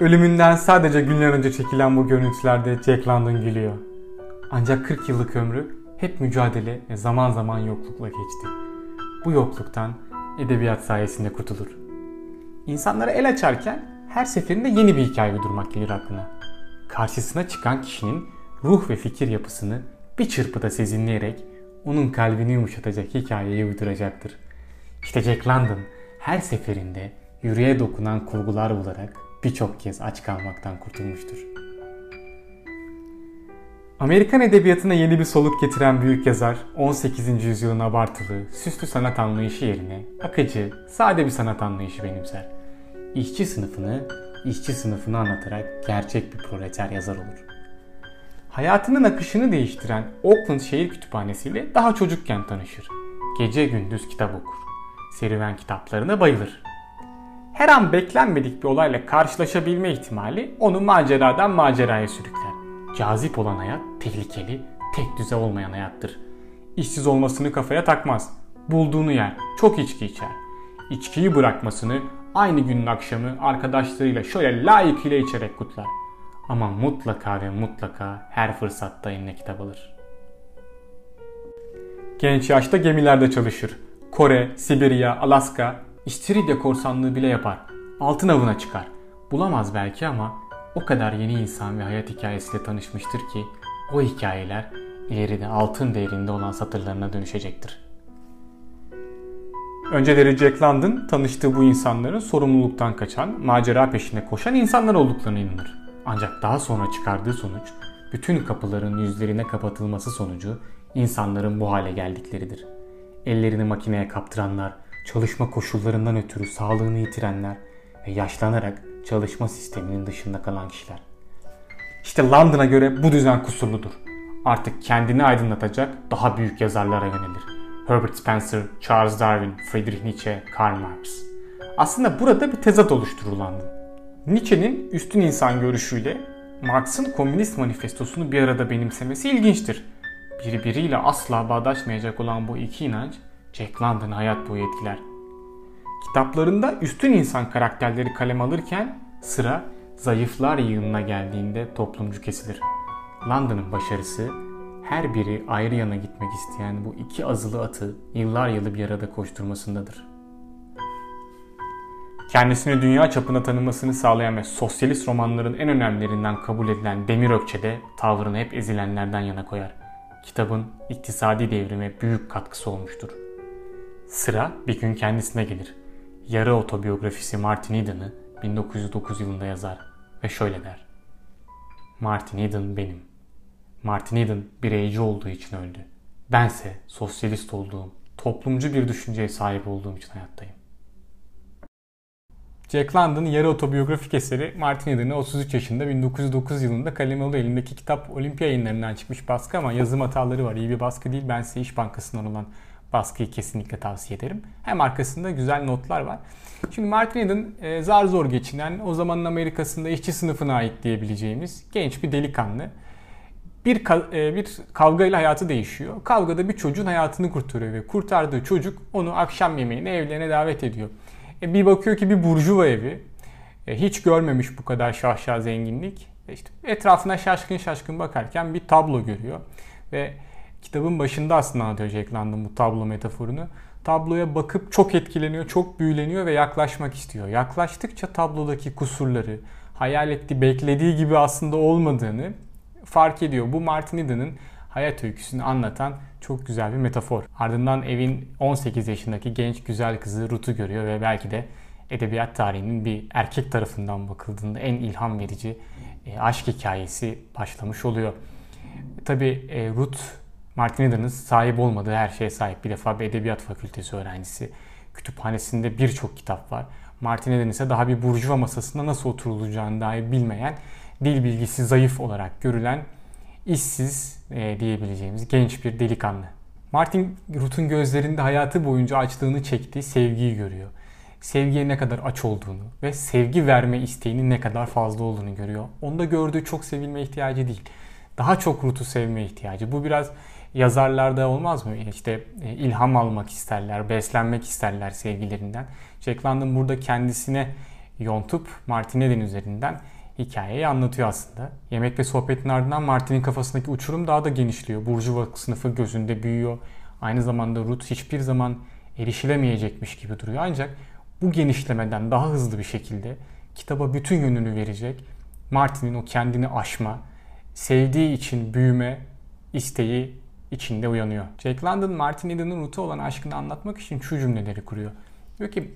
Ölümünden sadece günler önce çekilen bu görüntülerde Jack London gülüyor. Ancak 40 yıllık ömrü hep mücadele ve zaman zaman yoklukla geçti. Bu yokluktan edebiyat sayesinde kurtulur. İnsanlara el açarken her seferinde yeni bir hikaye uydurmak gelir aklına. Karşısına çıkan kişinin ruh ve fikir yapısını bir çırpıda sezinleyerek onun kalbini yumuşatacak hikayeyi uyduracaktır. İşte Jack London her seferinde yüreğe dokunan kurgular bularak birçok kez aç kalmaktan kurtulmuştur. Amerikan edebiyatına yeni bir soluk getiren büyük yazar 18. yüzyılın abartılı, süslü sanat anlayışı yerine akıcı, sade bir sanat anlayışı benimser. İşçi sınıfını, işçi sınıfını anlatarak gerçek bir proleter yazar olur. Hayatının akışını değiştiren Oakland Şehir Kütüphanesi ile daha çocukken tanışır. Gece gündüz kitap okur. Serüven kitaplarına bayılır. Her an beklenmedik bir olayla karşılaşabilme ihtimali onu maceradan maceraya sürükler. Cazip olan hayat tehlikeli, tek düze olmayan hayattır. İşsiz olmasını kafaya takmaz. Bulduğunu yer, çok içki içer. İçkiyi bırakmasını aynı günün akşamı arkadaşlarıyla şöyle layıkıyla içerek kutlar. Ama mutlaka ve mutlaka her fırsatta eline kitap alır. Genç yaşta gemilerde çalışır. Kore, Sibirya, Alaska, İstiridye korsanlığı bile yapar. Altın avına çıkar. Bulamaz belki ama o kadar yeni insan ve hayat hikayesiyle tanışmıştır ki o hikayeler ileride altın değerinde olan satırlarına dönüşecektir. Önceleri Jack London tanıştığı bu insanların sorumluluktan kaçan, macera peşinde koşan insanlar olduklarına inanır. Ancak daha sonra çıkardığı sonuç bütün kapıların yüzlerine kapatılması sonucu insanların bu hale geldikleridir. Ellerini makineye kaptıranlar, çalışma koşullarından ötürü sağlığını yitirenler ve yaşlanarak çalışma sisteminin dışında kalan kişiler. İşte London'a göre bu düzen kusurludur. Artık kendini aydınlatacak daha büyük yazarlara yönelir. Herbert Spencer, Charles Darwin, Friedrich Nietzsche, Karl Marx. Aslında burada bir tezat oluşturur London. Nietzsche'nin üstün insan görüşüyle Marx'ın komünist manifestosunu bir arada benimsemesi ilginçtir. Birbiriyle asla bağdaşmayacak olan bu iki inanç Jack London'ı hayat boyu etkiler. Kitaplarında üstün insan karakterleri kalem alırken sıra zayıflar yığınına geldiğinde toplumcu kesilir. London'ın başarısı her biri ayrı yana gitmek isteyen bu iki azılı atı yıllar yılı bir arada koşturmasındadır. Kendisini dünya çapına tanımasını sağlayan ve sosyalist romanların en önemlilerinden kabul edilen Demir Ökçe de tavrını hep ezilenlerden yana koyar. Kitabın iktisadi devrime büyük katkısı olmuştur. Sıra bir gün kendisine gelir. Yarı otobiyografisi Martin Eden'ı 1909 yılında yazar ve şöyle der. Martin Eden benim. Martin Eden bireyci olduğu için öldü. Bense sosyalist olduğum, toplumcu bir düşünceye sahip olduğum için hayattayım. Jack London'ın yarı otobiyografik eseri Martin Eden'ı 33 yaşında 1909 yılında kaleme alıyor. Elindeki kitap Olimpiya yayınlarından çıkmış baskı ama yazım hataları var. İyi bir baskı değil. Ben İş Bankası'ndan olan baskıyı kesinlikle tavsiye ederim. Hem arkasında güzel notlar var. Şimdi Martin Eden zar zor geçinen o zamanın Amerika'sında işçi sınıfına ait diyebileceğimiz genç bir delikanlı. Bir, e, bir kavgayla hayatı değişiyor. Kavgada bir çocuğun hayatını kurtarıyor ve kurtardığı çocuk onu akşam yemeğine evlerine davet ediyor. E, bir bakıyor ki bir burjuva evi. E, hiç görmemiş bu kadar şahşa zenginlik. E, etrafına şaşkın şaşkın bakarken bir tablo görüyor. Ve kitabın başında aslında anlatıyor Jack London bu tablo metaforunu. Tabloya bakıp çok etkileniyor, çok büyüleniyor ve yaklaşmak istiyor. Yaklaştıkça tablodaki kusurları, hayal ettiği, beklediği gibi aslında olmadığını fark ediyor. Bu Martin Eden'ın hayat öyküsünü anlatan çok güzel bir metafor. Ardından evin 18 yaşındaki genç güzel kızı Ruth'u görüyor ve belki de edebiyat tarihinin bir erkek tarafından bakıldığında en ilham verici e, aşk hikayesi başlamış oluyor. Tabi e, Ruth Martin Eden'ın sahip olmadığı her şeye sahip. Bir defa bir edebiyat fakültesi öğrencisi. Kütüphanesinde birçok kitap var. Martin Eden ise daha bir burjuva masasında nasıl oturulacağını dahi bilmeyen, dil bilgisi zayıf olarak görülen, işsiz e, diyebileceğimiz genç bir delikanlı. Martin Ruth'un gözlerinde hayatı boyunca açlığını çektiği sevgiyi görüyor. Sevgiye ne kadar aç olduğunu ve sevgi verme isteğinin ne kadar fazla olduğunu görüyor. Onda gördüğü çok sevilme ihtiyacı değil. Daha çok Ruth'u sevme ihtiyacı. Bu biraz yazarlarda olmaz mı? İşte e, ilham almak isterler, beslenmek isterler sevgilerinden. Jack London burada kendisine yontup Martin Eden üzerinden hikayeyi anlatıyor aslında. Yemek ve sohbetin ardından Martin'in kafasındaki uçurum daha da genişliyor. Burjuva sınıfı gözünde büyüyor. Aynı zamanda Ruth hiçbir zaman erişilemeyecekmiş gibi duruyor. Ancak bu genişlemeden daha hızlı bir şekilde kitaba bütün yönünü verecek. Martin'in o kendini aşma, sevdiği için büyüme isteği içinde uyanıyor. Jack London Martin Eden'ın Ruth'a olan aşkını anlatmak için şu cümleleri kuruyor. Diyor ki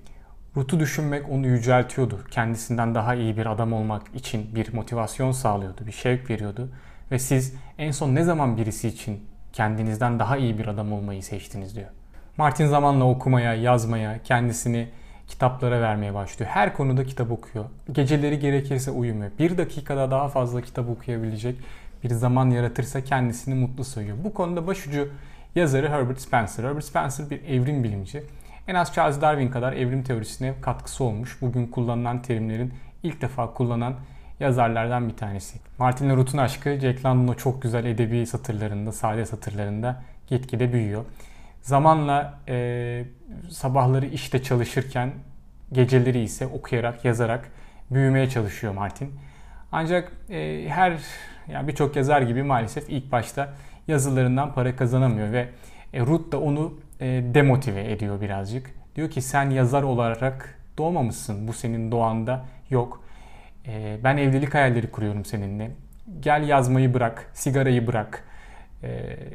Ruth'u düşünmek onu yüceltiyordu. Kendisinden daha iyi bir adam olmak için bir motivasyon sağlıyordu, bir şevk veriyordu. Ve siz en son ne zaman birisi için kendinizden daha iyi bir adam olmayı seçtiniz diyor. Martin zamanla okumaya, yazmaya, kendisini kitaplara vermeye başlıyor. Her konuda kitap okuyor. Geceleri gerekirse uyumuyor. Bir dakikada daha fazla kitap okuyabilecek bir zaman yaratırsa kendisini mutlu sayıyor. Bu konuda başucu yazarı Herbert Spencer. Herbert Spencer bir evrim bilimci. En az Charles Darwin kadar evrim teorisine katkısı olmuş. Bugün kullanılan terimlerin ilk defa kullanan yazarlardan bir tanesi. Martin Ruth'un aşkı Jack London'un çok güzel edebi satırlarında, sade satırlarında gitgide büyüyor. Zamanla e, sabahları işte çalışırken geceleri ise okuyarak, yazarak büyümeye çalışıyor Martin. Ancak e, her yani birçok yazar gibi maalesef ilk başta yazılarından para kazanamıyor ve e, Ruth da onu e, demotive ediyor birazcık. Diyor ki sen yazar olarak doğmamışsın. Bu senin doğanda yok. E, ben evlilik hayalleri kuruyorum seninle. Gel yazmayı bırak, sigarayı bırak.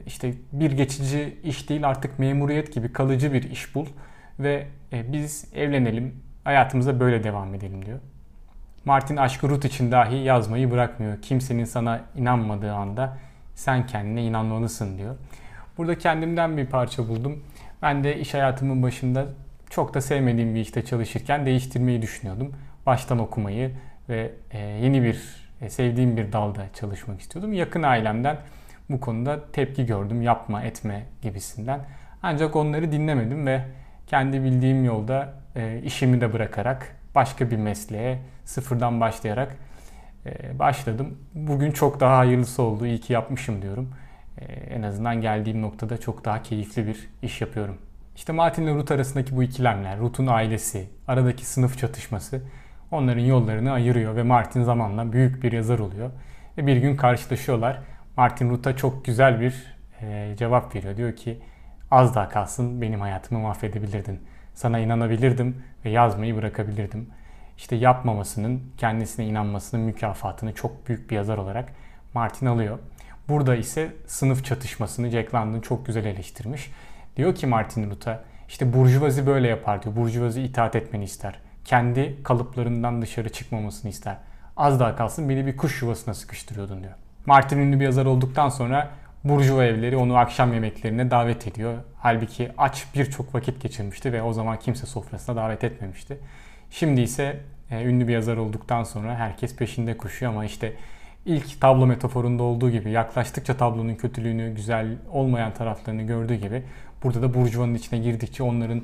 İşte bir geçici iş değil artık memuriyet gibi kalıcı bir iş bul ve biz evlenelim, hayatımıza böyle devam edelim diyor. Martin aşkı Ruth için dahi yazmayı bırakmıyor. Kimsenin sana inanmadığı anda sen kendine inanmalısın diyor. Burada kendimden bir parça buldum. Ben de iş hayatımın başında çok da sevmediğim bir işte çalışırken değiştirmeyi düşünüyordum. Baştan okumayı ve e, yeni bir e, sevdiğim bir dalda çalışmak istiyordum. Yakın ailemden bu konuda tepki gördüm. Yapma, etme gibisinden. Ancak onları dinlemedim ve kendi bildiğim yolda e, işimi de bırakarak başka bir mesleğe sıfırdan başlayarak başladım. Bugün çok daha hayırlısı oldu. İyi ki yapmışım diyorum. En azından geldiğim noktada çok daha keyifli bir iş yapıyorum. İşte Martin ile Ruth arasındaki bu ikilemler, Ruth'un ailesi, aradaki sınıf çatışması onların yollarını ayırıyor ve Martin zamanla büyük bir yazar oluyor. Ve bir gün karşılaşıyorlar. Martin Ruth'a çok güzel bir e, cevap veriyor. Diyor ki az daha kalsın benim hayatımı mahvedebilirdin. Sana inanabilirdim ve yazmayı bırakabilirdim. İşte yapmamasının, kendisine inanmasının mükafatını çok büyük bir yazar olarak Martin alıyor. Burada ise sınıf çatışmasını Jack London çok güzel eleştirmiş. Diyor ki Martin Luther, işte burjuvazi böyle yapar diyor. Burjuvazi itaat etmeni ister. Kendi kalıplarından dışarı çıkmamasını ister. Az daha kalsın beni bir kuş yuvasına sıkıştırıyordun diyor. Martin ünlü bir yazar olduktan sonra Burjuva evleri onu akşam yemeklerine davet ediyor. Halbuki aç birçok vakit geçirmişti ve o zaman kimse sofrasına davet etmemişti. Şimdi ise e, ünlü bir yazar olduktan sonra herkes peşinde koşuyor ama işte ilk tablo metaforunda olduğu gibi yaklaştıkça tablonun kötülüğünü, güzel olmayan taraflarını gördüğü gibi burada da burjuvanın içine girdikçe onların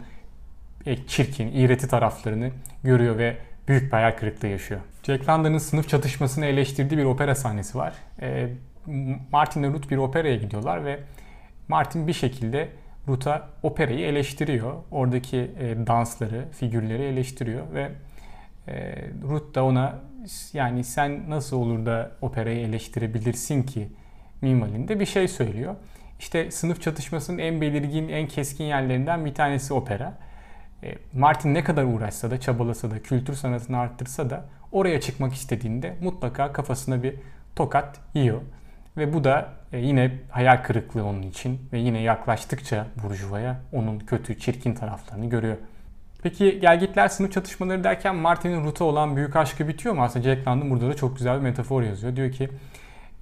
e, çirkin, iğreti taraflarını görüyor ve büyük bir hayal kırıklığı yaşıyor. Jack London'ın sınıf çatışmasını eleştirdiği bir opera sahnesi var. E, Martin ve Ruth bir operaya gidiyorlar ve Martin bir şekilde Ruth'a operayı eleştiriyor. Oradaki e, dansları, figürleri eleştiriyor ve Ruth da ona yani sen nasıl olur da operayı eleştirebilirsin ki minvalinde bir şey söylüyor. İşte sınıf çatışmasının en belirgin, en keskin yerlerinden bir tanesi opera. E, Martin ne kadar uğraşsa da, çabalasa da, kültür sanatını arttırsa da oraya çıkmak istediğinde mutlaka kafasına bir tokat yiyor. Ve bu da e, yine hayal kırıklığı onun için ve yine yaklaştıkça Burjuva'ya onun kötü, çirkin taraflarını görüyor. Peki gelgitler sınıf çatışmaları derken Martin'in Ruth'a olan büyük aşkı bitiyor mu? Aslında Jack London burada da çok güzel bir metafor yazıyor. Diyor ki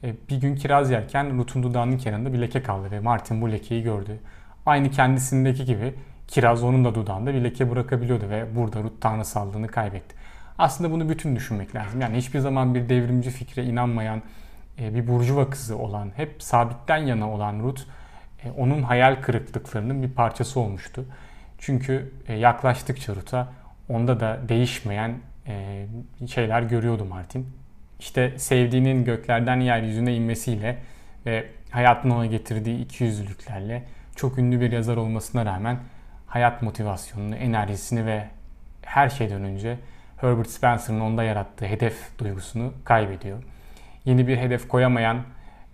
e, bir gün kiraz yerken Ruth'un dudağının kenarında bir leke kaldı ve Martin bu lekeyi gördü. Aynı kendisindeki gibi kiraz onun da dudağında bir leke bırakabiliyordu ve burada Ruth tanrısallığını kaybetti. Aslında bunu bütün düşünmek lazım. Yani hiçbir zaman bir devrimci fikre inanmayan, bir burjuva kızı olan, hep sabitten yana olan Ruth, e, onun hayal kırıklıklarının bir parçası olmuştu. Çünkü yaklaştıkça Ruth'a onda da değişmeyen şeyler görüyordu Martin işte sevdiğinin göklerden yeryüzüne inmesiyle ve hayatın ona getirdiği ikiyüzlülüklerle çok ünlü bir yazar olmasına rağmen hayat motivasyonunu, enerjisini ve her şeyden önce Herbert Spencer'ın onda yarattığı hedef duygusunu kaybediyor. Yeni bir hedef koyamayan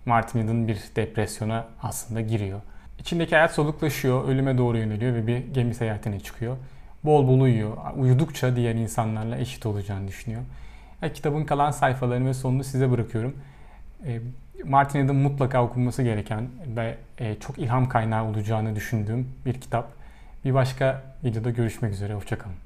Martin Eden bir depresyona aslında giriyor. İçindeki hayat soluklaşıyor, ölüme doğru yöneliyor ve bir gemi seyahatine çıkıyor. Bol bol uyuyor. Uyudukça diğer insanlarla eşit olacağını düşünüyor. Yani kitabın kalan sayfalarını ve sonunu size bırakıyorum. E, Martin Eden mutlaka okunması gereken ve e, çok ilham kaynağı olacağını düşündüğüm bir kitap. Bir başka videoda görüşmek üzere. Hoşçakalın.